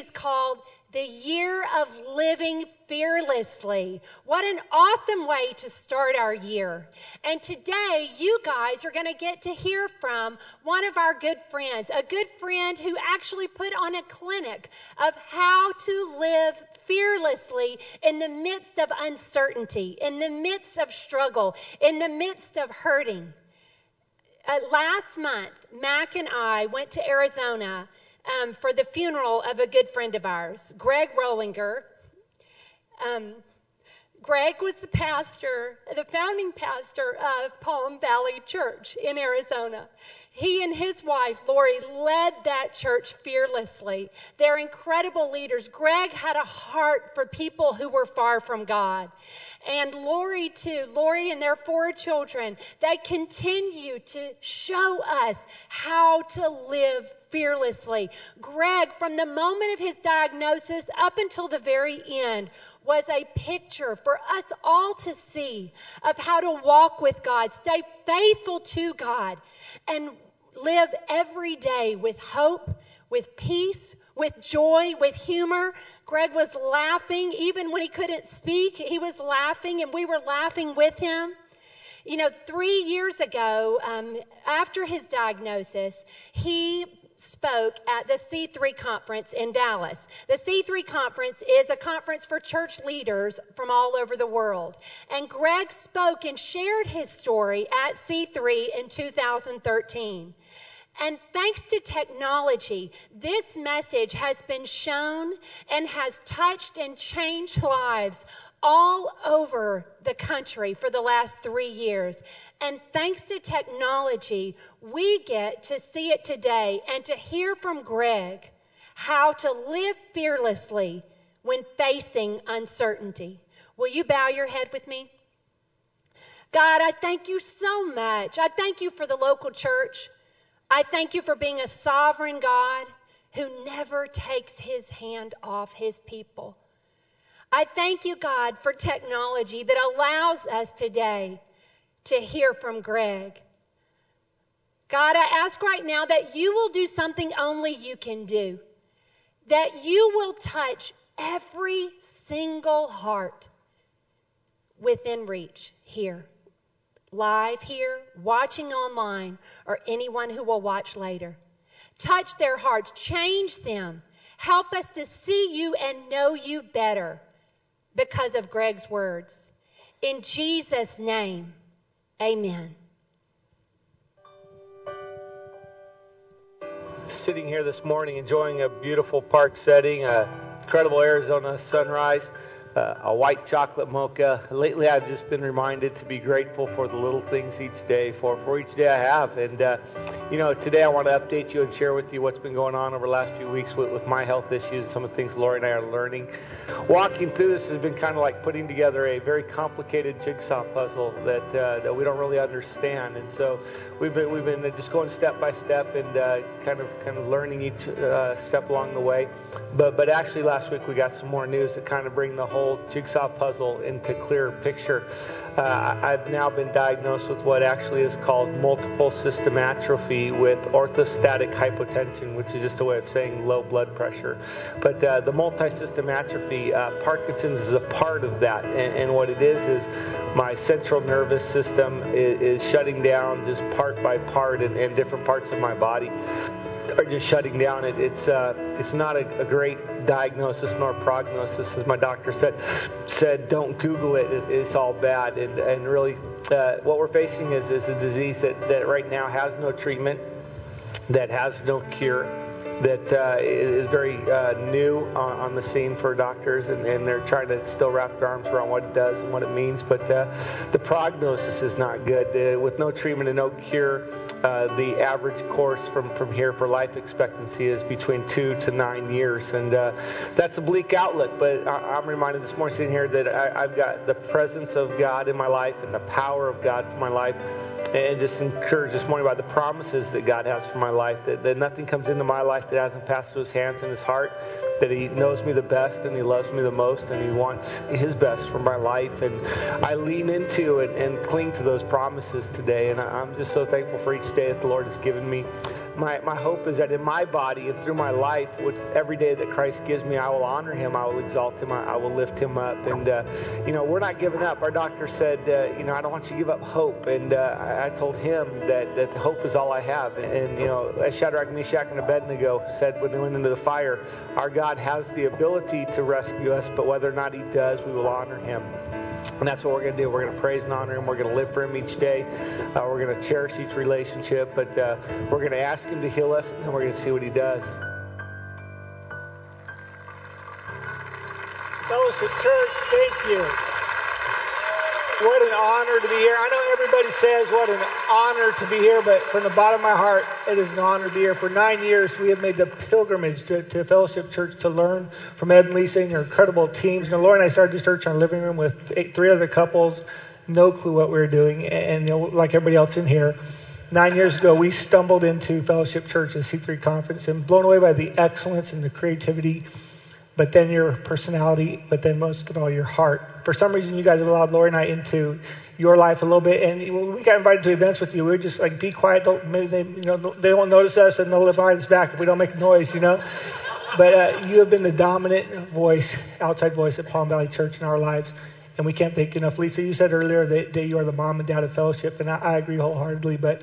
series called The Year of Living Fearlessly. What an awesome way to start our year. And today, you guys are going to get to hear from one of our good friends, a good friend who actually put on a clinic of how to live fearlessly in the midst of uncertainty, in the midst of struggle, in the midst of hurting uh, last month, Mac and I went to Arizona um, for the funeral of a good friend of ours, Greg Rollinger. Um, Greg was the pastor, the founding pastor of Palm Valley Church in Arizona. He and his wife, Lori, led that church fearlessly. They're incredible leaders. Greg had a heart for people who were far from God. And Lori, too, Lori and their four children, they continue to show us how to live fearlessly. Greg, from the moment of his diagnosis up until the very end, was a picture for us all to see of how to walk with God, stay faithful to God, and live every day with hope, with peace, with joy, with humor. Greg was laughing even when he couldn't speak. He was laughing, and we were laughing with him. You know, three years ago, um, after his diagnosis, he spoke at the C3 conference in Dallas. The C3 conference is a conference for church leaders from all over the world. And Greg spoke and shared his story at C3 in 2013. And thanks to technology, this message has been shown and has touched and changed lives all over the country for the last three years. And thanks to technology, we get to see it today and to hear from Greg how to live fearlessly when facing uncertainty. Will you bow your head with me? God, I thank you so much. I thank you for the local church. I thank you for being a sovereign God who never takes his hand off his people. I thank you, God, for technology that allows us today to hear from Greg. God, I ask right now that you will do something only you can do, that you will touch every single heart within reach here live here, watching online, or anyone who will watch later. Touch their hearts, change them. Help us to see you and know you better because of Greg's words. In Jesus' name, amen. Sitting here this morning enjoying a beautiful park setting, a incredible Arizona sunrise uh, a white chocolate mocha. Lately, I've just been reminded to be grateful for the little things each day, for, for each day I have. And, uh, you know, today I want to update you and share with you what's been going on over the last few weeks with, with my health issues, some of the things Lori and I are learning. Walking through this has been kind of like putting together a very complicated jigsaw puzzle that, uh, that we don't really understand. And so we've been, we've been just going step by step and uh, kind of kind of learning each uh, step along the way. But, but actually, last week we got some more news that kind of bring the whole jigsaw puzzle into clearer picture. Uh, I've now been diagnosed with what actually is called multiple system atrophy with orthostatic hypotension, which is just a way of saying low blood pressure. But uh, the multi-system atrophy, uh, Parkinson's is a part of that, and, and, what it is is my central nervous system is, is shutting down just part by part and, in different parts of my body are just shutting down. It, it's uh, it's not a, a, great diagnosis nor prognosis, as my doctor said. Said don't Google it. it it's all bad. And and really, uh, what we're facing is is a disease that that right now has no treatment, that has no cure that uh, is very uh, new on, on, the scene for doctors, and, and, they're trying to still wrap their arms around what it does and what it means. But uh, the prognosis is not good. Uh, with no treatment and no cure, uh, the average course from, from here for life expectancy is between two to nine years. And uh, that's a bleak outlook, but I, am reminded this morning sitting here that I, I've got the presence of God in my life and the power of God for my life and just encouraged this morning by the promises that God has for my life, that, that nothing comes into my life that hasn't passed through his hands and his heart, that he knows me the best and he loves me the most and he wants his best for my life. And I lean into and, and cling to those promises today. And I'm just so thankful for each day that the Lord has given me. My, my hope is that in my body and through my life, with every day that Christ gives me, I will honor him, I will exalt him, I, I will lift him up. And, uh, you know, we're not giving up. Our doctor said, uh, you know, I don't want you to give up hope. And uh, I, told him that, that hope is all I have. And, you know, as Shadrach, Meshach, and Abednego said when they went into the fire, our God has the ability to rescue us, but whether or not he does, we will honor him. And that's what we're going to do. We're going to praise and honor Him. We're going to live for Him each day. Uh, we're going to cherish each relationship. But uh, we're going to ask Him to heal us, and we're going to see what He does. Fellowship Church, thank you. What an honor to be here. I know everybody says what an honor to be here, but from the bottom of my heart, it is an honor to be here. For nine years, we have made the pilgrimage to, to Fellowship Church to learn from Ed and Lisa and your incredible teams. Know, Lori and I started this church in our living room with eight, three other couples, no clue what we were doing, and you know, like everybody else in here. Nine years ago, we stumbled into Fellowship Church and C3 Conference and blown away by the excellence and the creativity but then your personality, but then most of all your heart. For some reason, you guys have allowed Lori and I into your life a little bit, and we got invited to events with you, we were just like, be quiet. Don't, maybe they, you know, they won't notice us, and they'll invite us back if we don't make noise, you know. But uh, you have been the dominant voice, outside voice at Palm Valley Church in our lives, and we can't thank you enough. Lisa, you said earlier that, that you are the mom and dad of fellowship, and I, I agree wholeheartedly. But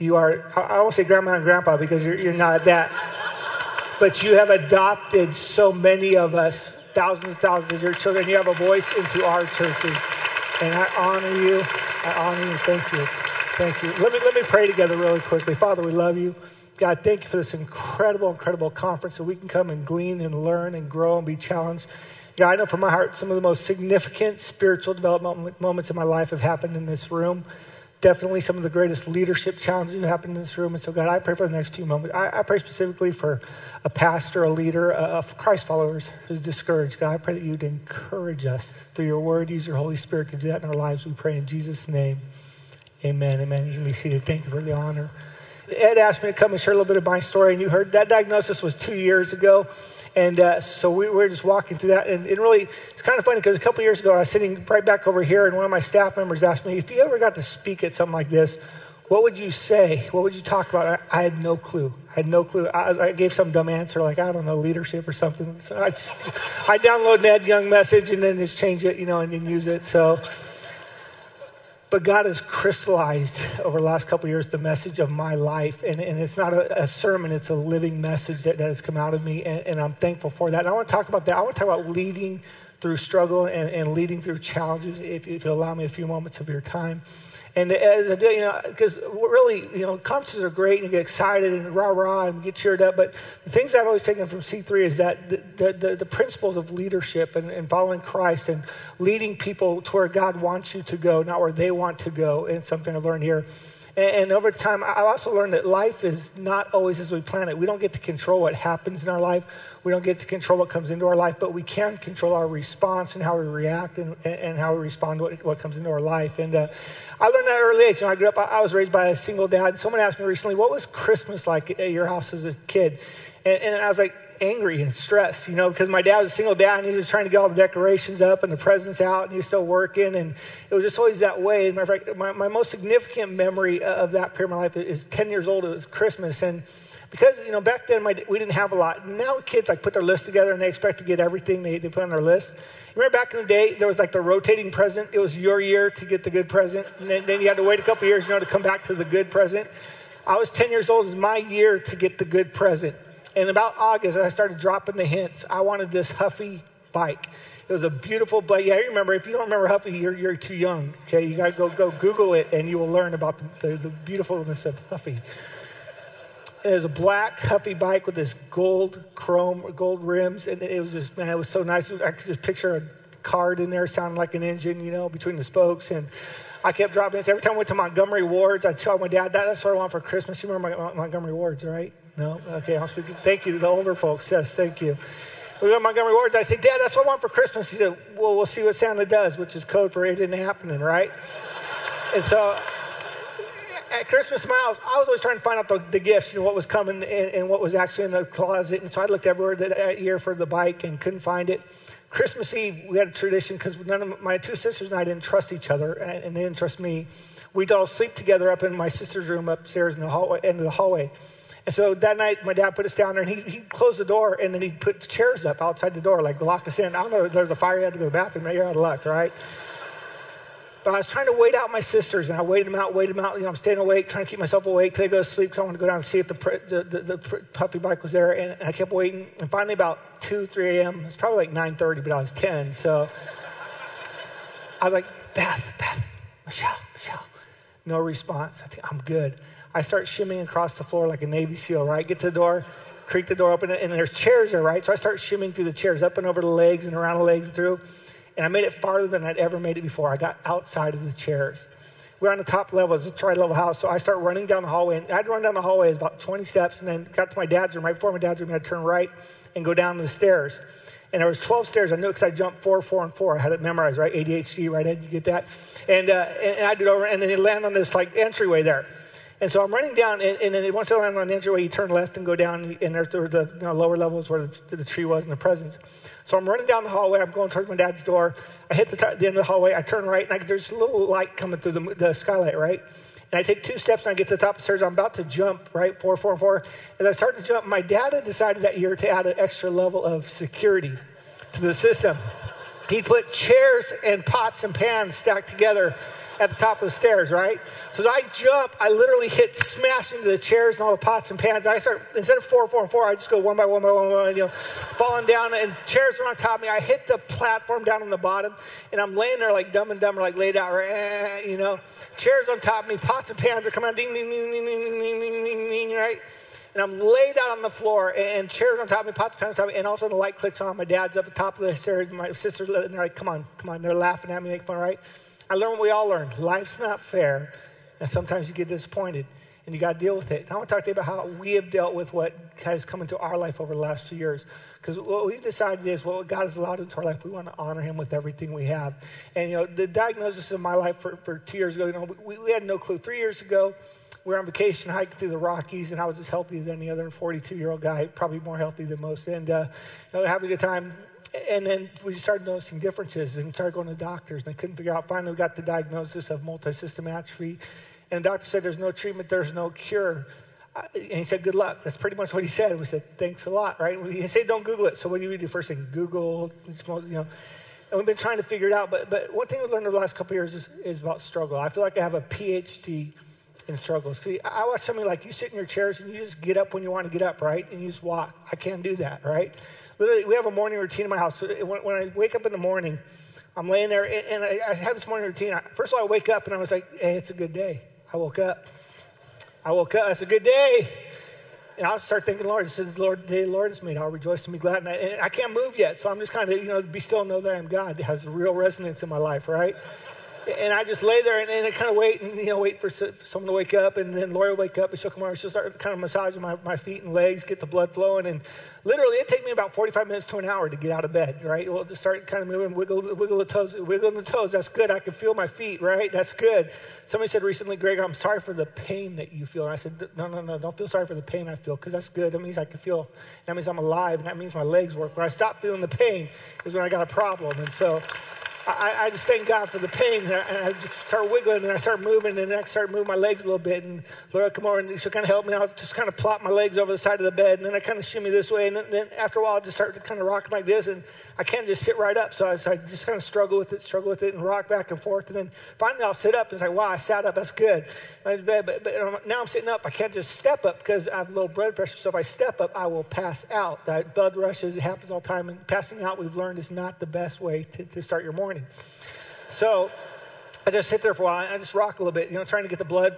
you are, I, I won't say grandma and grandpa because you're, you're not that but you have adopted so many of us, thousands and thousands of your children. You have a voice into our churches. And I honor you. I honor you. Thank you. Thank you. Let me, let me pray together really quickly. Father, we love you. God, thank you for this incredible, incredible conference that we can come and glean and learn and grow and be challenged. God, I know from my heart some of the most significant spiritual development moments in my life have happened in this room definitely some of the greatest leadership challenges that happen in this room. And so, God, I pray for the next few moments. I, I pray specifically for a pastor, a leader of Christ followers who's discouraged. God, I pray that you'd encourage us through your word. Use your Holy Spirit to do that in our lives. We pray in Jesus' name. Amen. Amen. You can be seated. Thank you for the honor. Ed asked me to come and share a little bit of my story, and you heard that diagnosis was two years ago. And uh, so we were just walking through that. And, and really, it's kind of funny because a couple years ago, I was sitting right back over here, and one of my staff members asked me, if you ever got to speak at something like this, what would you say? What would you talk about? I, I had no clue. I had no clue. I, I, gave some dumb answer, like, I don't know, leadership or something. So I, just, I download an Ed Young message and then just change it, you know, and then use it. So but God has crystallized over the last couple years the message of my life. And, and it's not a, a, sermon, it's a living message that, that has come out of me. And, and, I'm thankful for that. And I want to talk about that. I want to talk about leading through struggle and, and leading through challenges, if, if you allow me a few moments of your time. And uh, as I do, you know, because really, you know, conferences are great and you get excited and rah rah and get cheered up. But the things I've always taken from C3 is that the, the, the principles of leadership and, and, following Christ and leading people to where God wants you to go, not where they want to go, and something I've learned here. And, and over time, I also learned that life is not always as we plan it. We don't get to control what happens in our life. We don't get to control what comes into our life, but we can control our response and how we react and, and how we respond to what, what comes into our life. And uh, I learned that early age. When I grew up, I, I was raised by a single dad. Someone asked me recently, what was Christmas like at your house as a kid? And, and I was like, angry and stressed, you know, because my dad was a single dad and he was trying to get all the decorations up and the presents out and he was still working. And it was just always that way. And matter of fact, my, my most significant memory of that period of my life is 10 years old. It was Christmas. And because, you know, back then my, we didn't have a lot. Now kids like put their list together and they expect to get everything they, they put on their list. Remember back in the day, there was like the rotating present. It was your year to get the good present. And then, then you had to wait a couple years, you know, to come back to the good present. I was 10 years old. It was my year to get the good present. And about August, I started dropping the hints. I wanted this Huffy bike. It was a beautiful bike. Yeah, I remember. If you don't remember Huffy, you're, you're too young. Okay, you got to go go Google it, and you will learn about the, the, the beautifulness of Huffy. It was a black Huffy bike with this gold chrome, gold rims, and it was just man, it was so nice. I could just picture a card in there, sounding like an engine, you know, between the spokes. And I kept dropping hints. Every time I went to Montgomery Wards, I'd tell my dad, that's what I want for Christmas. You remember Montgomery Wards, right? No? Okay, I'm speaking. Thank you. The older folks. Yes, thank you. We go to Montgomery Wards. I say, Dad, that's what I want for Christmas. He said, Well, we'll see what Santa does, which is code for it isn't happening, right? and so at Christmas, house, I was always trying to find out the, the gifts, know, what was coming and, and, what was actually in the closet. And so I looked everywhere that, that year for the bike and couldn't find it. Christmas Eve, we had a tradition because none of my two sisters and I didn't trust each other, and, and they didn't trust me. We'd all sleep together up in my sister's room upstairs in the hallway, end of the hallway. And so that night, my dad put us down there, and he, he closed the door, and then he put chairs up outside the door, like locked us in. I don't know if there's a fire, you had to go to the bathroom, you're out of luck, right? But I was trying to wait out my sisters, and I waited them out, waited them out. You know, I'm staying awake, trying to keep myself awake they go to sleep, because I want to go down and see if the, the, the, the Huffy bike was there. And, and I kept waiting, and finally, about 2, 3 a.m., it's probably like 9:30, but I was 10, so I was like, Beth, Beth, Michelle, Michelle. No response. I think I'm good. I start shimmying across the floor like a Navy SEAL, right? Get to the door, creak the door open, and there's chairs there, right? So I start shimmying through the chairs, up and over the legs and around the legs and through and I made it farther than I'd ever made it before. I got outside of the chairs. We're on the top level. It's a tri-level house. So I start running down the hallway. And I'd run down the hallway about 20 steps and then got to my dad's room. Right before my dad's room, I'd turn right and go down the stairs. And there was 12 stairs. I knew because I jumped four, four, and four. I had it memorized, right? ADHD, right? Ed, you get that? And, uh, and I did over, and then it land on this like entryway there. And so I'm running down, and, and then once I land on the entryway, you turn left and go down, and there's the, you know, lower levels where the, the tree was and the presence. So I'm running down the hallway. I'm going towards my dad's door. I hit the, t- the end of the hallway. I turn right, and I, there's a little light coming through the, the skylight, right? And I take two steps, and I get to the top of the stairs. I'm about to jump, right? Four, four, four. As I start to jump, my dad had decided that year to add an extra level of security to the system. He put chairs and pots and pans stacked together at the top of the stairs, right? So I jump, I literally hit smash into the chairs and all the pots and pans. I start instead of four, four, and four, I just go one by one by one, by one you know, falling down and chairs are on top of me. I hit the platform down on the bottom, and I'm laying there like dumb and dumber, like laid out, right? You know, chairs on top of me, pots and pans are coming out, ding, ding, ding, ding, ding, ding, ding, ding, ding, right? and I'm laid out on the floor, and chairs on top of me, pots and pans on top of me, and all of a sudden the light clicks on. My dad's up at the top of the stairs, my sister, and they're like, "Come on, come on!" They're laughing at me, making fun, right? I learned what we all learned. Life's not fair, and sometimes you get disappointed, and you got to deal with it. And I want to talk to you about how we have dealt with what has come into our life over the last few years. Because what we decided is, what God has allowed into our life, we want to honor Him with everything we have. And, you know, the diagnosis of my life for, for two years ago, you know, we, we had no clue. Three years ago, we were on vacation hiking through the Rockies, and I was as healthy as any other 42 year old guy, probably more healthy than most. And, uh, you know, having a good time and then we started noticing differences and started going to doctors and they couldn't figure out. Finally, we got the diagnosis of multisystem atrophy, and the doctor said, "There's no treatment, there's no cure." And he said, "Good luck." That's pretty much what he said. We said, "Thanks a lot," right? He said, "Don't Google it." So what do we do first thing? Google, you know. And we've been trying to figure it out. But but one thing we've learned over the last couple of years is, is about struggle. I feel like I have a PhD in struggles. See, I watch somebody like you sit in your chairs and you just get up when you want to get up, right? And you just walk. I can't do that, right? Literally, we have a morning routine in my house. When, I wake up in the morning, I'm laying there, and I, have this morning routine. First of all, I wake up and I was like, hey, it's a good day. I woke up. I woke up. It's a good day. And I'll start thinking, Lord, this is the Lord, the day the Lord has made. I'll rejoice and be glad. And I, and I can't move yet, so I'm just kind of, you know, be still and know that I'm God. It has real resonance in my life, right? And I just lay there and, and I kind of wait and you know wait for, someone to wake up and then Lori will wake up and she'll come over and she'll start kind of massaging my, my feet and legs, get the blood flowing and literally it take me about 45 minutes to an hour to get out of bed, right? We'll just start kind of moving, wiggle, wiggle the toes, wiggling the toes. That's good. I can feel my feet, right? That's good. Somebody said recently, Greg, I'm sorry for the pain that you feel. And I said, no, no, no, don't feel sorry for the pain I feel because that's good. That means I can feel. That means I'm alive and that means my legs work. When I stop feeling the pain is when I got a problem. And so I, I, just thank God for the pain. And I, just start wiggling and I start moving and I start moving my legs a little bit. And Lori come over and she'll kind of help me. I'll just kind of plop my legs over the side of the bed and then I kind of shimmy this way. And then, then after a while, I just start to kind of rock like this. And I can't just sit right up. So I, so I, just kind of struggle with it, struggle with it and rock back and forth. And then finally I'll sit up and say, wow, I sat up. That's good. But, but, but um, now I'm sitting up. I can't just step up because I have low blood pressure. So if I step up, I will pass out. That blood rushes. It happens all the time. And passing out, we've learned, is not the best way to, to start your morning. So I just sit there for a while. I just rock a little bit, you know, trying to get the blood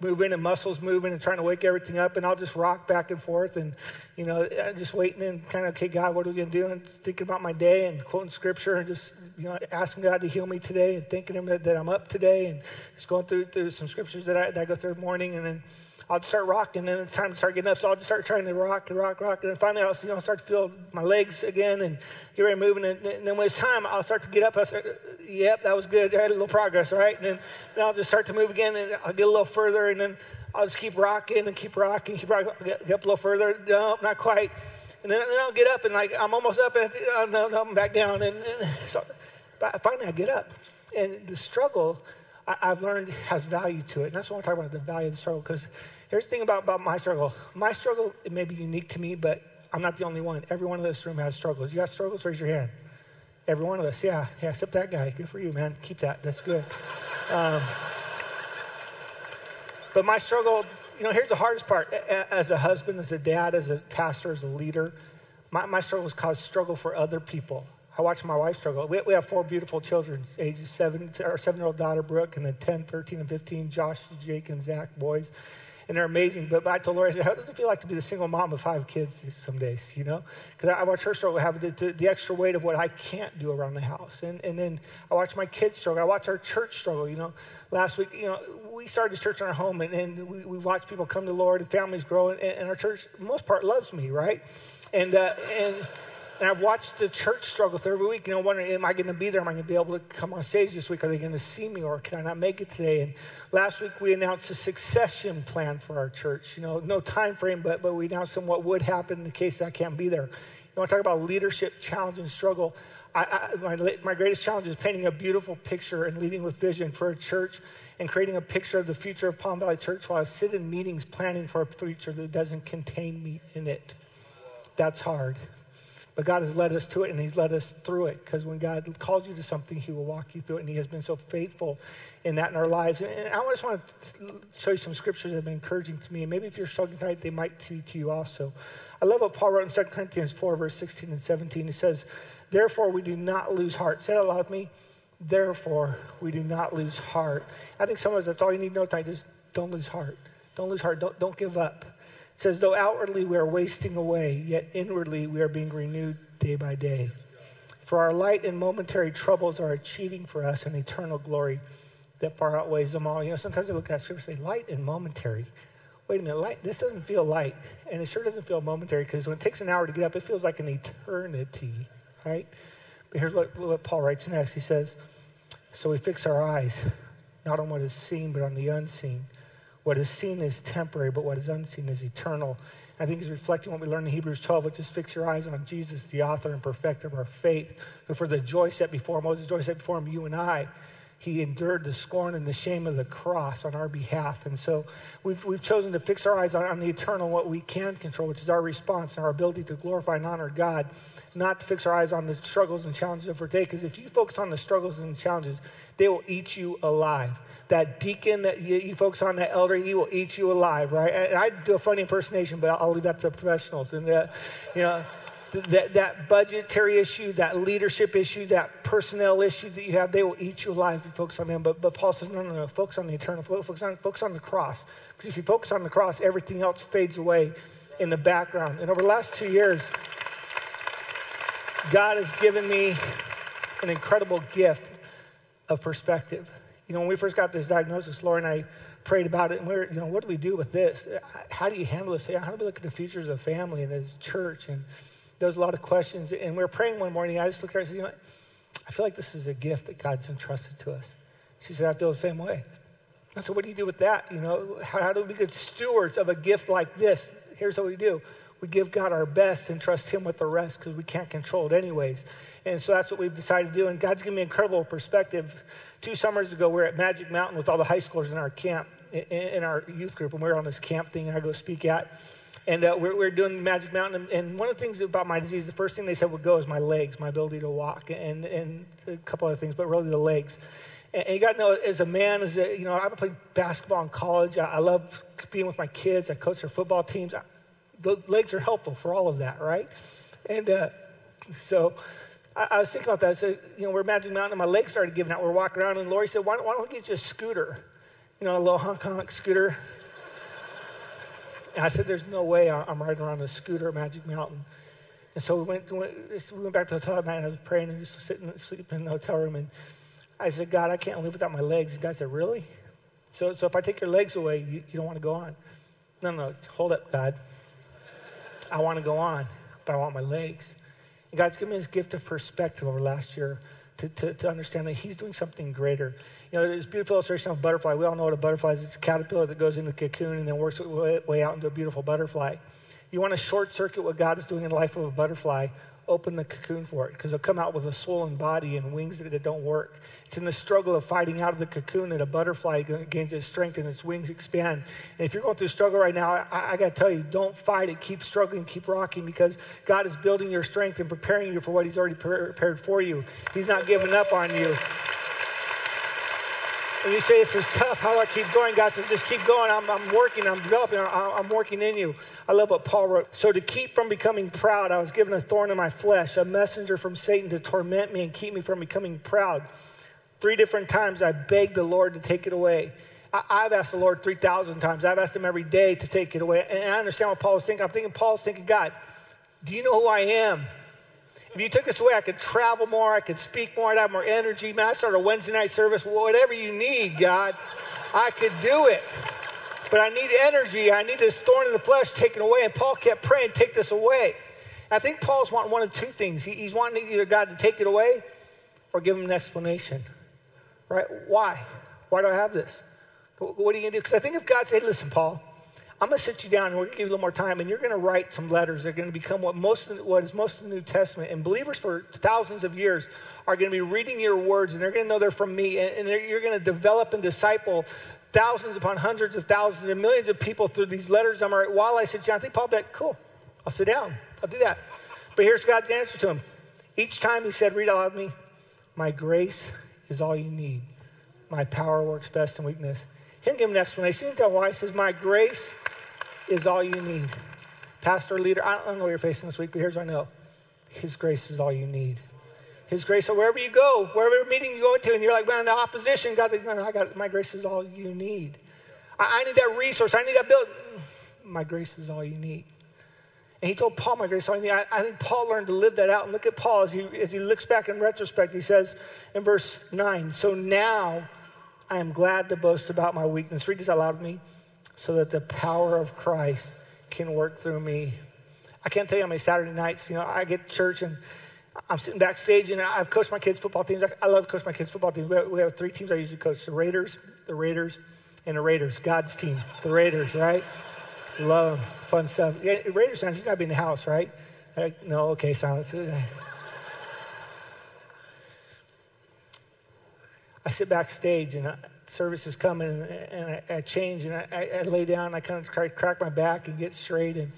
moving and muscles moving and trying to wake everything up. And I'll just rock back and forth and, you know, just waiting and kind of, okay, God, what are we going to do? And thinking about my day and quoting scripture and just, you know, asking God to heal me today and thanking Him that, that I'm up today and just going through, through some scriptures that I, that I go through morning. And then, I'll start rocking, and then it's time to start getting up. So I'll just start trying to rock and rock, rock, and then finally I'll you know start to feel my legs again and get ready to move. And then, and then when it's time, I'll start to get up. I start, yep, that was good. I had a little progress, right? And then, then I'll just start to move again, and I'll get a little further, and then I'll just keep rocking and keep rocking, keep rocking. I'll get, get up a little further. No, not quite. And then, then I'll get up, and like I'm almost up, and oh, no, no, I'm back down. And, and so but finally I get up, and the struggle I, I've learned has value to it. And that's what I'm talking about, the value of the struggle, because Here's the thing about, about my struggle. My struggle, it may be unique to me, but I'm not the only one. Every one of this room has struggles. You got struggles? Raise your hand. Every one of us. Yeah, yeah, except that guy. Good for you, man. Keep that. That's good. Um, but my struggle, you know, here's the hardest part. As a husband, as a dad, as a pastor, as a leader, my, my struggles cause struggle for other people. I watch my wife struggle. We, we have four beautiful children, ages seven, our seven-year-old daughter Brooke, and then 10, 13, and 15, Josh, Jake, and Zach boys and they're amazing. But, I told Lori, how does it feel like to be the single mom of five kids some days, you know? Because I, I watch her struggle, have the, the, extra weight of what I can't do around the house. And, and then I watch my kids struggle. I watch our church struggle, you know. Last week, you know, we started this church in our home, and, and we, we watched people come to the Lord and families grow, and, and our church, most part, loves me, right? And, uh, and, and I've watched the church struggle through every week, you know, wondering, am I going to be there? Am I going to be able to come on stage this week? Are they going to see me or can I not make it today? And last week we announced a succession plan for our church. You know, no time frame, but, but we announced what would happen in the case that I can't be there. You want to talk about leadership challenge and struggle? I, I, my, my greatest challenge is painting a beautiful picture and leading with vision for a church and creating a picture of the future of Palm Valley Church while I sit in meetings planning for a future that doesn't contain me in it. That's hard. But God has led us to it and He's led us through it because when God calls you to something, He will walk you through it. And He has been so faithful in that in our lives. And I just want to show you some scriptures that have been encouraging to me. And maybe if you're struggling tonight, they might be to you also. I love what Paul wrote in 2 Corinthians 4, verse 16 and 17. He says, Therefore, we do not lose heart. Say that aloud with me. Therefore, we do not lose heart. I think some of us, that's all you need to know tonight. Just don't lose heart. Don't lose heart. Don't, don't give up. It says, though outwardly we are wasting away, yet inwardly we are being renewed day by day. For our light and momentary troubles are achieving for us an eternal glory that far outweighs them all. You know, sometimes I look at scripture and say, light and momentary. Wait a minute, light, this doesn't feel light. And it sure doesn't feel momentary because when it takes an hour to get up, it feels like an eternity, right? But here's what, what Paul writes next. He says, So we fix our eyes, not on what is seen, but on the unseen. What is seen is temporary, but what is unseen is eternal. I think he's reflecting what we learned in Hebrews 12, which is fix your eyes on Jesus, the author and perfecter of our faith, who for the joy set before him, Moses' joy set before him, you and I, he endured the scorn and the shame of the cross on our behalf. And so we've, we've chosen to fix our eyes on, on the eternal, what we can control, which is our response and our ability to glorify and honor God, not to fix our eyes on the struggles and challenges of our day. Because if you focus on the struggles and challenges, they will eat you alive. That deacon that you, you focus on, that elder, he will eat you alive, right? And I do a funny impersonation, but I'll leave that to the professionals. And, uh, you know, that, that budgetary issue, that leadership issue, that personnel issue that you have, they will eat you alive if you focus on them. But, but Paul says, no, no, no, focus on the eternal, focus on, focus on the cross. Because if you focus on the cross, everything else fades away in the background. And over the last two years, God has given me an incredible gift of perspective. You know, when we first got this diagnosis, Lori and I prayed about it, and we are you know, what do we do with this? How do you handle this? How do we look at the futures of family and as church? And there was a lot of questions. And we were praying one morning. I just looked at her and said, you know, I feel like this is a gift that God's entrusted to us. She said, I feel the same way. I said, what do you do with that? You know, how, how do we get stewards of a gift like this? Here's what we do. We give God our best and trust Him with the rest because we can't control it anyways. And so that's what we've decided to do. And God's given me incredible perspective. Two summers ago, we are at Magic Mountain with all the high schoolers in our camp, in, our youth group, and we are on this camp thing I go speak at. And uh, we're, we're, doing Magic Mountain. And one of the things about my disease, the first thing they said would go is my legs, my ability to walk, and, and a couple other things, but really the legs. And, and you got to know, as a man, as a, you know, I played basketball in college. I, I love being with my kids. I coach their football teams. I, the legs are helpful for all of that, right? And uh, so I, I, was thinking about that. So, you know, we're at Magic Mountain, and my legs started giving out. We're walking around, and Lori said, why don't, why don't we get you a scooter? You know, a little honk honk scooter. And I said, There's no way I'm riding around a scooter at Magic Mountain. And so we went, we went back to the hotel night, and I was praying and just sitting sleeping in the hotel room. And I said, God, I can't live without my legs. And God said, Really? So, so if I take your legs away, you, you don't want to go on. No, no, hold up, God. I want to go on, but I want my legs. And God's given me this gift of perspective over last year to, to, to understand that He's doing something greater. You know, there's a beautiful illustration of a butterfly. We all know what a butterfly is. It's a caterpillar that goes into the cocoon and then works its way out into a beautiful butterfly. You want to short circuit what God is doing in the life of a butterfly, open the cocoon for it because they'll come out with a swollen body and wings that, don't work. It's in the struggle of fighting out of the cocoon that a butterfly gains its strength and its wings expand. And if you're going through struggle right now, I, I got to tell you, don't fight it. Keep struggling, keep rocking because God is building your strength and preparing you for what He's already prepared for you. He's not giving up on you. And you say, This is tough. How do I keep going? God says, Just keep going. I'm, I'm working. I'm developing. I'm, I'm working in you. I love what Paul wrote. So, to keep from becoming proud, I was given a thorn in my flesh, a messenger from Satan to torment me and keep me from becoming proud. Three different times I begged the Lord to take it away. I, have asked the Lord 3,000 times. I've asked him every day to take it away. And I understand what Paul was thinking. I'm thinking, Paul's thinking, God, do you know who I am? If you took this away, I could travel more, I could speak more, I'd have more energy. Man, I start a Wednesday night service, whatever you need, God, I could do it. But I need energy. I need this thorn in the flesh taken away. And Paul kept praying, take this away. I think Paul's wanting one of two things. He, he's wanting either God to take it away or give him an explanation. Right? Why? Why do I have this? What are you going to do? Because I think if God said, listen, Paul, I'm going to sit you down and we're going to give you a little more time, and you're going to write some letters. They're going to become what most what is most of the New Testament. And believers for thousands of years are going to be reading your words, and they're going to know they're from me, and, and you're going to develop and disciple thousands upon hundreds of thousands and millions of people through these letters I'm writing. While I sit down, I think Paul be cool. I'll sit down. I'll do that. But here's God's answer to him. Each time he said, read out loud me, my grace is all you need. My power works best in weakness. He didn't give an explanation. He didn't tell why. He says, my grace is all you need. Pastor, leader, I don't know what you're facing this week, but here's what I know His grace is all you need. His grace, so wherever you go, wherever meeting you go to, and you're like, man, the opposition, like, no, no, I got my grace is all you need. I, I need that resource. I need that build. My grace is all you need. And he told Paul, my grace is all you need. I, I think Paul learned to live that out. And look at Paul as he, as he looks back in retrospect. He says in verse 9, So now I am glad to boast about my weakness. Read this out loud to me so that the power of Christ can work through me. I can't tell you how many Saturday nights, you know, I get to church and I'm sitting backstage and I've coached my kids' football teams. I love coaching my kids' football teams. We have three teams I usually coach the Raiders, the Raiders, and the Raiders, God's team, the Raiders, right? Love them. Fun stuff. Yeah, Raiders you got to be in the house, right? Like, no, okay, silence. I sit backstage and I, service is coming and I, I change and I, I, lay down and I kind of try to crack my back and get straight and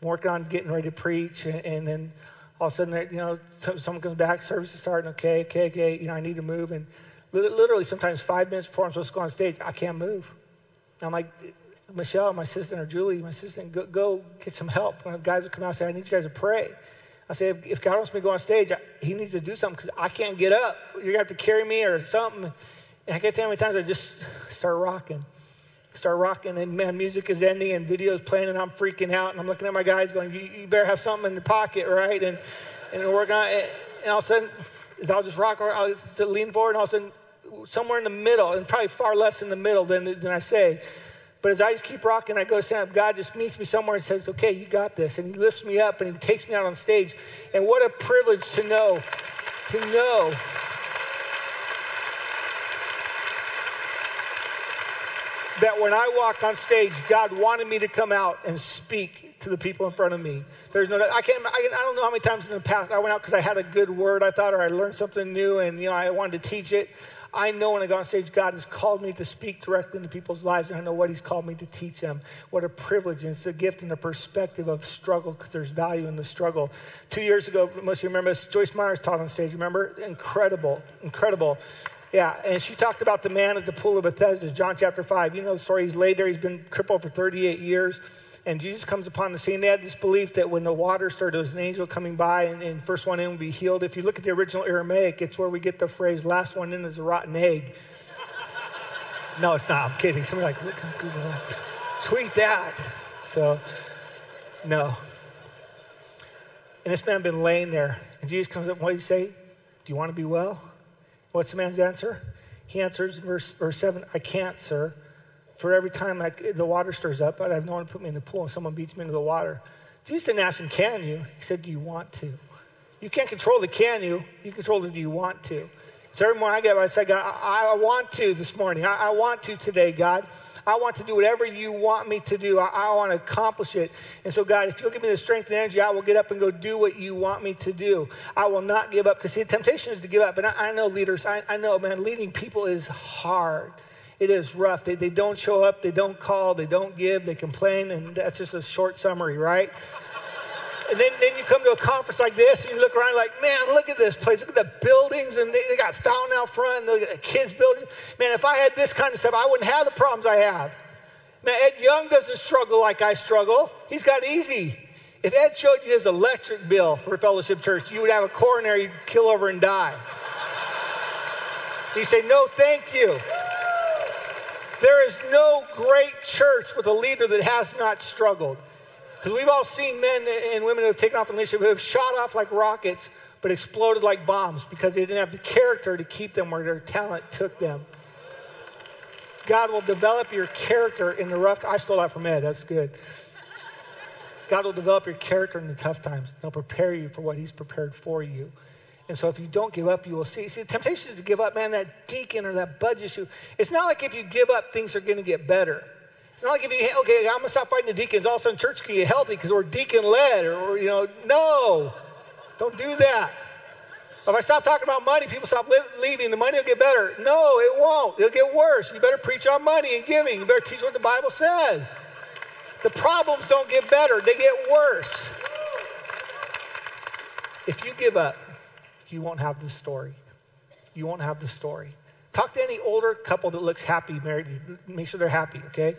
work on getting ready to preach and, and then all of a sudden you know someone comes back service is starting okay okay okay you know I need to move and literally sometimes five minutes before I'm supposed to go on stage I can't move. I'm like Michelle my assistant or Julie my assistant go, go get some help. And guys will come out and say I need you guys to pray I say, if, God wants me to go on stage, I, He needs to do something because I can't get up. You're going to have to carry me or something. And I can't tell you how many times I just start rocking. Start rocking, and man, music is ending and video's playing, and I'm freaking out. And I'm looking at my guys going, You, you better have something in the pocket, right? And, and we're on. And all of a sudden, I'll just rock, or I'll just lean forward, and all of a sudden, somewhere in the middle, and probably far less in the middle than, than I say. But as I just keep rocking, I go stand up. God just meets me somewhere and says, Okay, you got this. And He lifts me up and He takes me out on stage. And what a privilege to know, to know that when I walk on stage, God wanted me to come out and speak to the people in front of me. There's no, I can't, I, I don't know how many times in the past I went out because I had a good word, I thought, or I learned something new, and you know, I wanted to teach it. I know when I go on stage, God has called me to speak directly into people's lives, and I know what He's called me to teach them. What a privilege, and it's a gift and a perspective of struggle because there's value in the struggle. Two years ago, most of you remember this, Joyce Myers taught on stage. Remember? Incredible, incredible. Yeah, and she talked about the man at the pool of Bethesda, John chapter 5. You know the story. He's laid there. He's been crippled for 38 years. And Jesus comes upon the scene. They had this belief that when the water started, there was an angel coming by, and, and first one in would be healed. If you look at the original Aramaic, it's where we get the phrase, last one in is a rotten egg. no, it's not. I'm kidding. Somebody like, look how Google that. Tweet that. So, no. And this man been laying there. And Jesus comes up, what does he say? Do you want to be well? What's the man's answer? He answers, verse, verse 7, I can't, sir. For every time I, the water stirs up, I'd have no one to put me in the pool and someone beats me into the water. Jesus didn't ask him, Can you? He said, Do you want to? You can't control the can you. You control the do you want to. So every morning I get up, I say, God, I, I want to this morning. I, I want to today, God. I want to do whatever you want me to do. I, I, want to accomplish it. And so, God, if you'll give me the strength and energy, I will get up and go do what you want me to do. I will not give up. Because, see, the temptation is to give up. And I, know leaders, I know, man, leading people is hard. It is rough. They, they don't show up, they don't call, they don't give, they complain, and that's just a short summary, right? And then, then you come to a conference like this and you look around like, man, look at this place. Look at the buildings and they, they got fountain out front and look at the kids' buildings. Man, if I had this kind of stuff, I wouldn't have the problems I have. Man, Ed Young doesn't struggle like I struggle. He's got easy. If Ed showed you his electric bill for Fellowship Church, you would have a coronary you'd kill over and die. He'd say, no, thank you. There is no great church with a leader that has not struggled. Because we've all seen men and women who have taken off in leadership who have shot off like rockets but exploded like bombs because they didn't have the character to keep them where their talent took them. God will develop your character in the rough. I stole that from Ed. That's good. God will develop your character in the tough times. He'll prepare you for what He's prepared for you. And so if you don't give up, you will see. See, the temptation is to give up, man, that deacon or that budget issue. It's not like if you give up, things are going to get better. It's not like if you, okay, I'm going to stop fighting the deacons, all of a sudden church can get healthy because we're deacon led or, or, you know, no, don't do that. If I stop talking about money, people stop li- leaving, the money will get better. No, it won't. It'll get worse. You better preach on money and giving. You better teach what the Bible says. The problems don't get better, they get worse. If you give up, you won't have the story. You won't have the story. Talk to any older couple that looks happy married. Make sure they're happy, okay?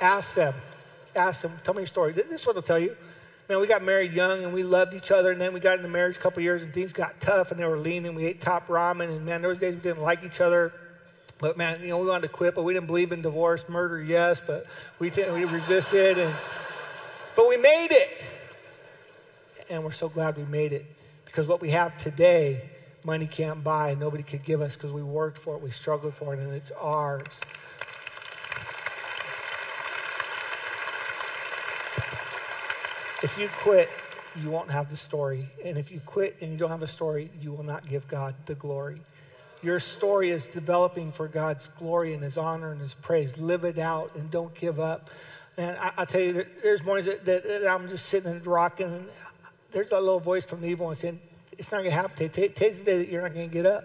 Ask them. Ask them. Tell me your story. This is what they'll tell you. Man, we got married young and we loved each other, and then we got into marriage a couple years and things got tough and they were lean and we ate top ramen and man, there was days we didn't like each other. But man, you know, we wanted to quit, but we didn't believe in divorce, murder, yes, but we didn't, we resisted and but we made it. And we're so glad we made it. Because what we have today, money can't buy, nobody could give us because we worked for it, we struggled for it, and it's ours. If you quit, you won't have the story. And if you quit and you don't have a story, you will not give God the glory. Your story is developing for God's glory and His honor and His praise. Live it out and don't give up. And I, I tell you, there's mornings that, that, that, I'm just sitting and rocking, there's a little voice from the evil one saying, It's not going to happen. Today's the day that you're not going to get up.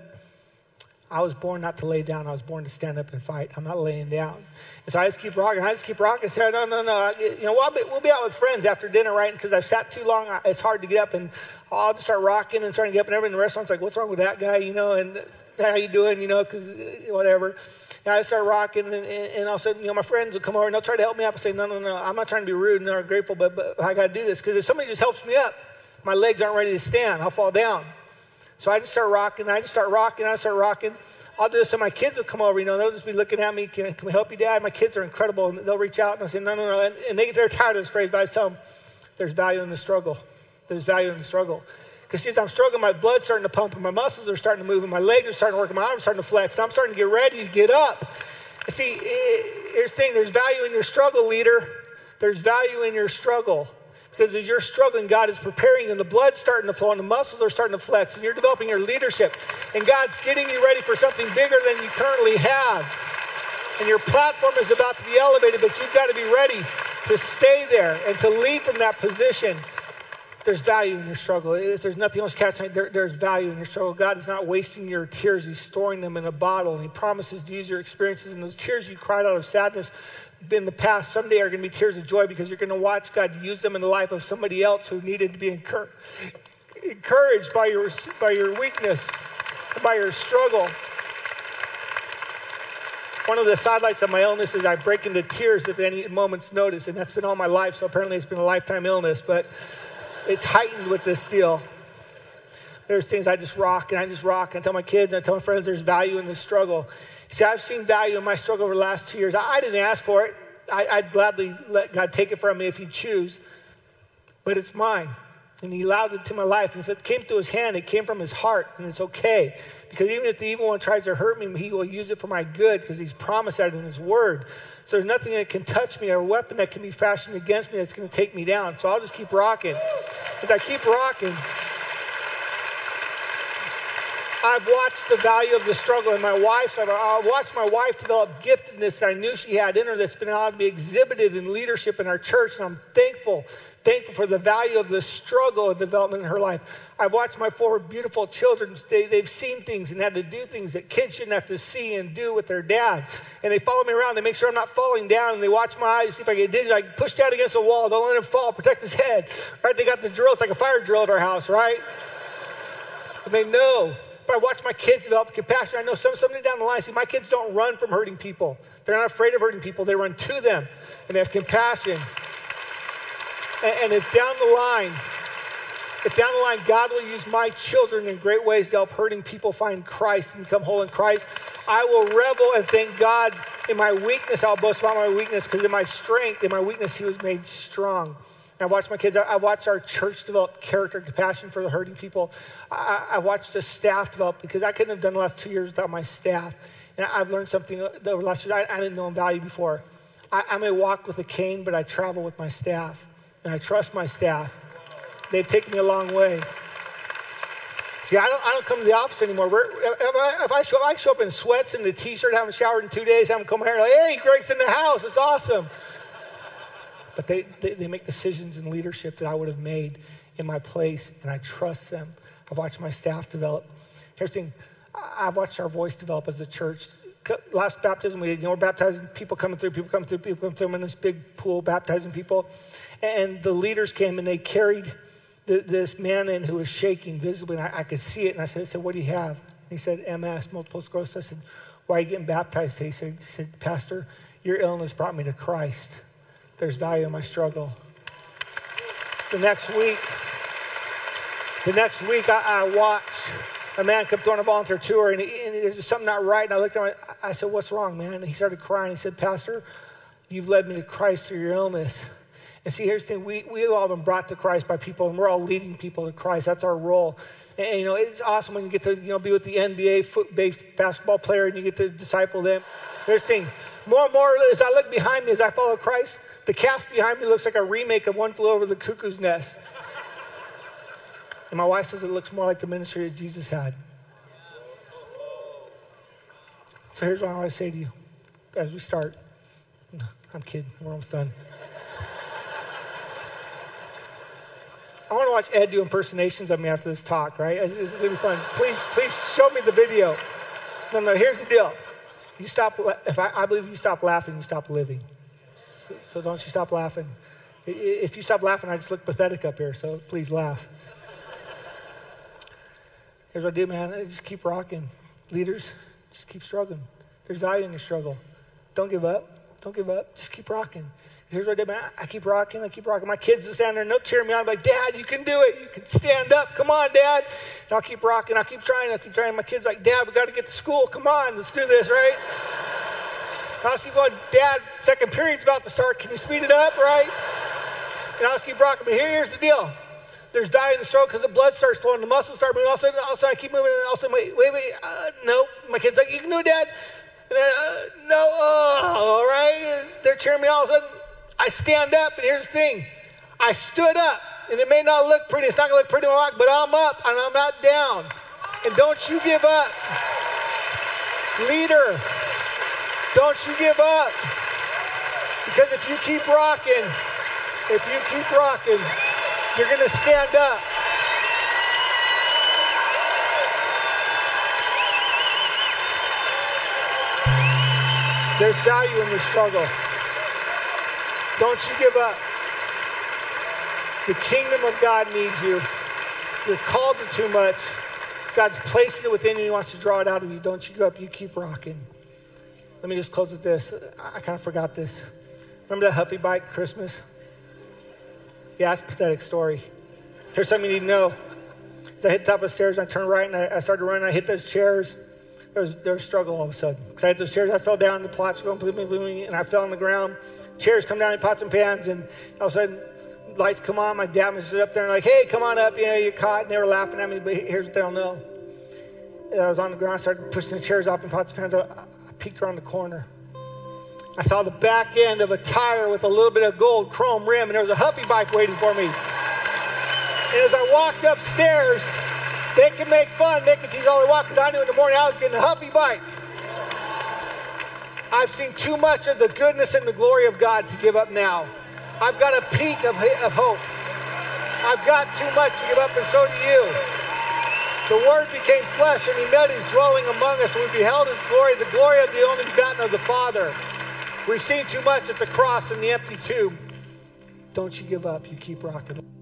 I was born not to lay down. I was born to stand up and fight. I'm not laying down. And so I just keep rocking. I just keep rocking. I say, no, no, no. You know, we'll be, we'll be out with friends after dinner, right? Because I've sat too long. It's hard to get up. And I'll just start rocking and trying to get up. And everyone in the restaurant's like, what's wrong with that guy? You know, and uh, how you doing? You know, because uh, whatever. And I start rocking. And, and, and all of a sudden, you know, my friends will come over and they'll try to help me up and say, no, no, no. I'm not trying to be rude and they're grateful, but, but I got to do this. Because if somebody just helps me up, my legs aren't ready to stand. I'll fall down. So I just start rocking. I just start rocking. I start rocking. I'll do this, and my kids will come over. You know, they'll just be looking at me. Can, can we help you, Dad? My kids are incredible, and they'll reach out and I'll say, no, no, no. And, and they, they're tired of this phrase, but I tell them, there's value in the struggle. There's value in the struggle. Because see, as I'm struggling, my blood's starting to pump, and my muscles are starting to move, and my legs are starting to work, and my arms are starting to flex, and I'm starting to get ready to get up. See, eh, here's the thing: there's value in your struggle, leader. There's value in your struggle. Because as you're struggling, God is preparing and the blood's starting to flow, and the muscles are starting to flex, and you're developing your leadership. And God's getting you ready for something bigger than you currently have. And your platform is about to be elevated, but you've got to be ready to stay there and to lead from that position. There's value in your struggle. If there's nothing else catching, there, there's value in your struggle. God is not wasting your tears. He's storing them in a bottle. And He promises to use your experiences and those tears you cried out of sadness in the past someday are going to be tears of joy because you're going to watch God use them in the life of somebody else who needed to be encouraged by your by your weakness, by your struggle. One of the sidelights of my illness is I break into tears at any moment's notice, and that's been all my life. So apparently, it's been a lifetime illness, but it's heightened with this deal. There's things I just rock and I just rock. And I tell my kids and I tell my friends there's value in this struggle. See, I've seen value in my struggle over the last two years. I, I didn't ask for it. I, would gladly let God take it from me if He'd choose, but it's mine. And He allowed it to my life. And if it came through His hand, it came from His heart, and it's okay. Because even if the evil one tries to hurt me, He will use it for my good because He's promised that in His Word. So there's nothing that can touch me or a weapon that can be fashioned against me that's going to take me down. So I'll just keep rocking. As I keep rocking, I've watched the value of the struggle in my wife. I've, I've watched my wife develop giftedness that I knew she had in her that's been allowed to be exhibited in leadership in our church. And I'm thankful, thankful for the value of the struggle and development in her life. I've watched my four beautiful children. They, they've seen things and had to do things that kids shouldn't have to see and do with their dad. And they follow me around. They make sure I'm not falling down. And they watch my eyes, see if I get dizzy. I push down against the wall. Don't let him fall. Protect his head. Right? They got the drill. It's like a fire drill at our house, right? And they know but I watch my kids develop compassion. I know some, someday down the line, see, my kids don't run from hurting people. They're not afraid of hurting people. They run to them, and they have compassion. And, and if down the line, if down the line God will use my children in great ways to help hurting people find Christ and become whole in Christ, I will revel and thank God in my weakness. I'll boast about my weakness because in my strength, in my weakness, He was made strong. I watched my kids. I watched our church develop character and compassion for the hurting people. I, watched the staff develop because I couldn't have done the last two years without my staff. And I've learned something the last year I, didn't know in value before. I, I may walk with a cane, but I travel with my staff, and I trust my staff. They've taken me a long way. See, I don't, I don't come to the office anymore. If, I, if I show, I show up in sweats and a t-shirt, haven't showered in two days, haven't come here, like, hey, Greg's in the house. It's awesome. But they, they, they make decisions in leadership that I would have made in my place, and I trust them. I've watched my staff develop. Here's the thing I've watched our voice develop as a church. Last baptism, we, you know, we're baptizing people coming through, people coming through, people coming through. I'm in this big pool baptizing people. And the leaders came and they carried the, this man in who was shaking visibly. And I, I, could see it. And I said, I said, What do you have? And he said, MS, multiple sclerosis. I said, Why are you getting baptized? He said, he said Pastor, your illness brought me to Christ there's value in my struggle. The next week, the next week I, I watched a man come on a volunteer tour and, and there's something not right. And I looked at him, I, I said, what's wrong, man? And he started crying. He said, Pastor, you've led me to Christ through your illness. And see, here's the thing. We, we've all been brought to Christ by people, and we're all leading people to Christ. That's our role. And, and you know, it's awesome when you get to, you know, be with the NBA foot-based basketball player and you get to disciple them. Here's the thing. More and more, as I look behind me, as I follow Christ, the cast behind me looks like a remake of One Flew Over the Cuckoo's Nest. And my wife says it looks more like the ministry that Jesus had. So here's what I want to say to you as we start. I'm kidding. We're almost done. I want to watch Ed do impersonations of me after this talk, right? It's, going to be fun. Please, please show me the video. No, no, here's the deal. You stop, if I, I believe you stop laughing, you stop living. So, don't you stop laughing. If you stop laughing, I just look pathetic up here, so please laugh. Here's what I do, man. I just keep rocking. Leaders, just keep struggling. There's value in your struggle. Don't give up. Don't give up. Just keep rocking. Here's what I did, man. I keep rocking. I keep rocking. My kids are standing there and they'll cheer me on. I'm like, Dad, you can do it. You can stand up. Come on, Dad. And I'll keep rocking. I'll keep trying. I'll keep trying. My kids like, Dad, we got to get to school. Come on. Let's do this, right? I'll see going, Dad, second period's about to start. Can you speed it up, right? And I'll see Brock. But here, here's the deal. There's in the stroke because the blood starts flowing, the muscles start moving. All of a sudden, all of a sudden I keep moving, and all of a sudden, wait, wait, wait. Uh, no. My kid's like, you can do it, Dad. And uh, no, oh, all right. They're cheering me. All of a sudden, I stand up, and here's the thing. I stood up, and it may not look pretty. It's not going to look pretty on my but I'm up, and I'm not down. And don't you give up. Leader, don't you give up. Because if you keep rocking, if you keep rocking, you're going to stand up. There's value in the struggle. Don't you give up. The kingdom of God needs you. You're called to too much. God's placed it within you. He wants to draw it out of you. Don't you give up. You keep rocking. Let me just close with this. I kind of forgot this. Remember that Huffy Bike Christmas? Yeah, it's a pathetic story. Here's something you need to know. As I hit the top of the stairs, and I turned right and I, I started running. I hit those chairs. There was, there was struggle all of a sudden. Because I hit those chairs, I fell down, the plots going booming, booming, and I fell on the ground. Chairs come down in pots and pans, and all of a sudden, lights come on. My dad was up there and like, hey, come on up. You know, you're caught. And they were laughing at me, but here's what they don't know. I was on the ground, I started pushing the chairs off in pots and pans peeked around the corner. I saw the back end of a tire with a little bit of gold chrome rim, and there was a Huffy bike waiting for me. And as I walked upstairs, They can make fun. They can tease all they want. Because I knew in the morning I was getting a huffy bike. I've seen too much of the goodness and the glory of God to give up now. I've got a peak of, of hope. I've got too much to give up, and so do you. The Word became flesh, and He met His dwelling among us, we beheld His glory, the glory of the only begotten of the Father. We've seen too much at the cross and the empty tomb. Don't you give up. You keep rocking.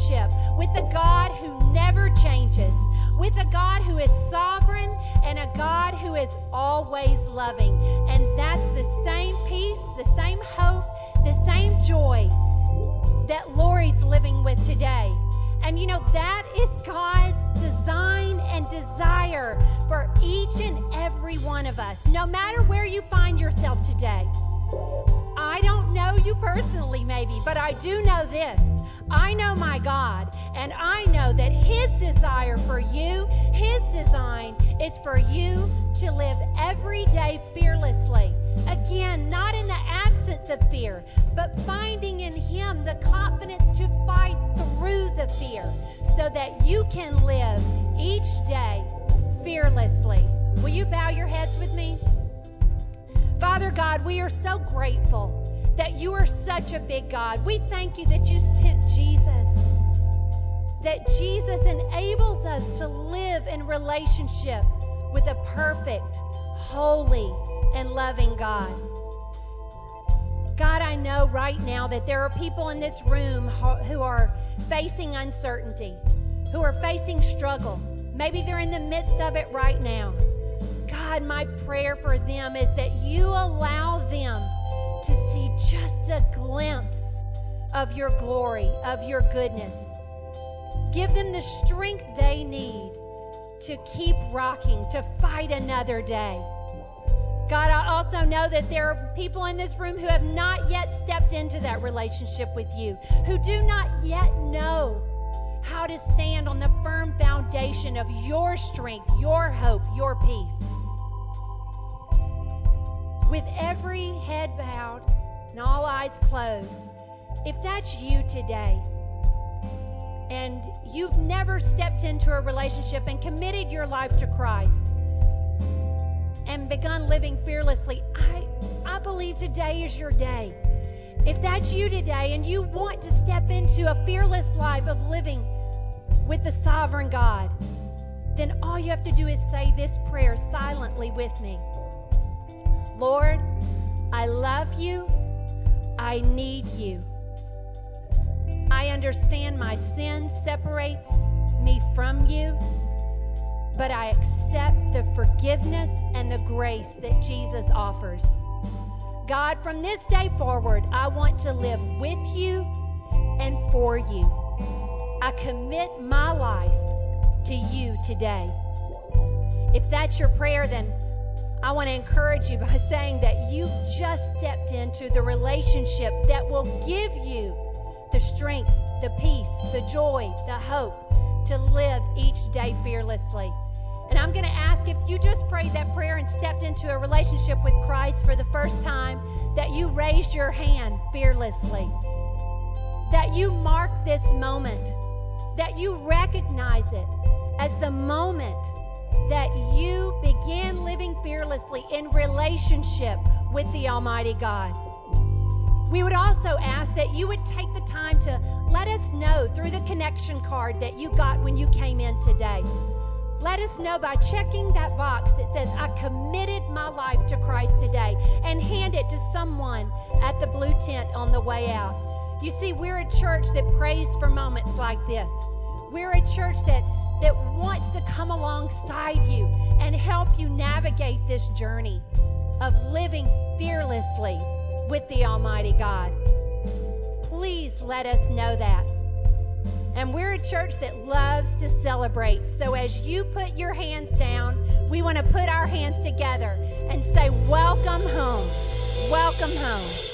Relationship with the God who never changes, with a God who is sovereign and a God who is always loving. And that's the same peace, the same hope, the same joy that Lori's living with today. And you know, that is God's design and desire for each and every one of us, no matter where you find yourself today. I don't know you personally, maybe, but I do know this. I know my God, and I know that His desire for you, His design, is for you to live every day fearlessly. Again, not in the absence of fear, but finding in Him the confidence to fight through the fear so that you can live each day fearlessly. Will you bow your heads with me? Father God, we are so grateful that you are such a big God. We thank you that you sent Jesus, that Jesus enables us to live in relationship with a perfect, holy, and loving God. God, I know right now that there are people in this room who are facing uncertainty, who are facing struggle. Maybe they're in the midst of it right now. God, my prayer for them is that you of your glory, of your goodness. Give them the strength they need to keep rocking, to fight another day. God, I also know that there are people in this room who have not yet stepped into that relationship with you, who do not yet know how to stand on the firm foundation of your strength, your hope, your peace. With every head bowed and all eyes closed, if that's you today, and you've never stepped into a relationship and committed your life to Christ and begun living fearlessly, I, I believe today is your day. If that's you today and you want to step into a fearless life of living with the sovereign God, then all you have to do is say this prayer silently with me Lord, I love you. I need you. I understand my sin separates me from you, but I accept the forgiveness and the grace that Jesus offers. God, from this day forward, I want to live with you and for you. I commit my life to you today. If that's your prayer, then I want to encourage you by saying that you've just stepped into the relationship that will give you the strength, the peace, the joy, the hope to live each day fearlessly. And I'm going to ask if you just prayed that prayer and stepped into a relationship with Christ for the first time, that you raised your hand fearlessly. That you mark this moment, that you recognize it as the moment that you begin living fearlessly in relationship with the Almighty God. We would also ask that you would take the time to let us know through the connection card that you got when you came in today. Let us know by checking that box that says, I committed my life to Christ today, and hand it to someone at the blue tent on the way out. You see, we're a church that prays for moments like this. We're a church that that wants to come alongside you and help you navigate this journey of living fearlessly with the Almighty God. Please let us know that. And we're a church that loves to celebrate. So as you put your hands down, we want to put our hands together and say, Welcome home. Welcome home.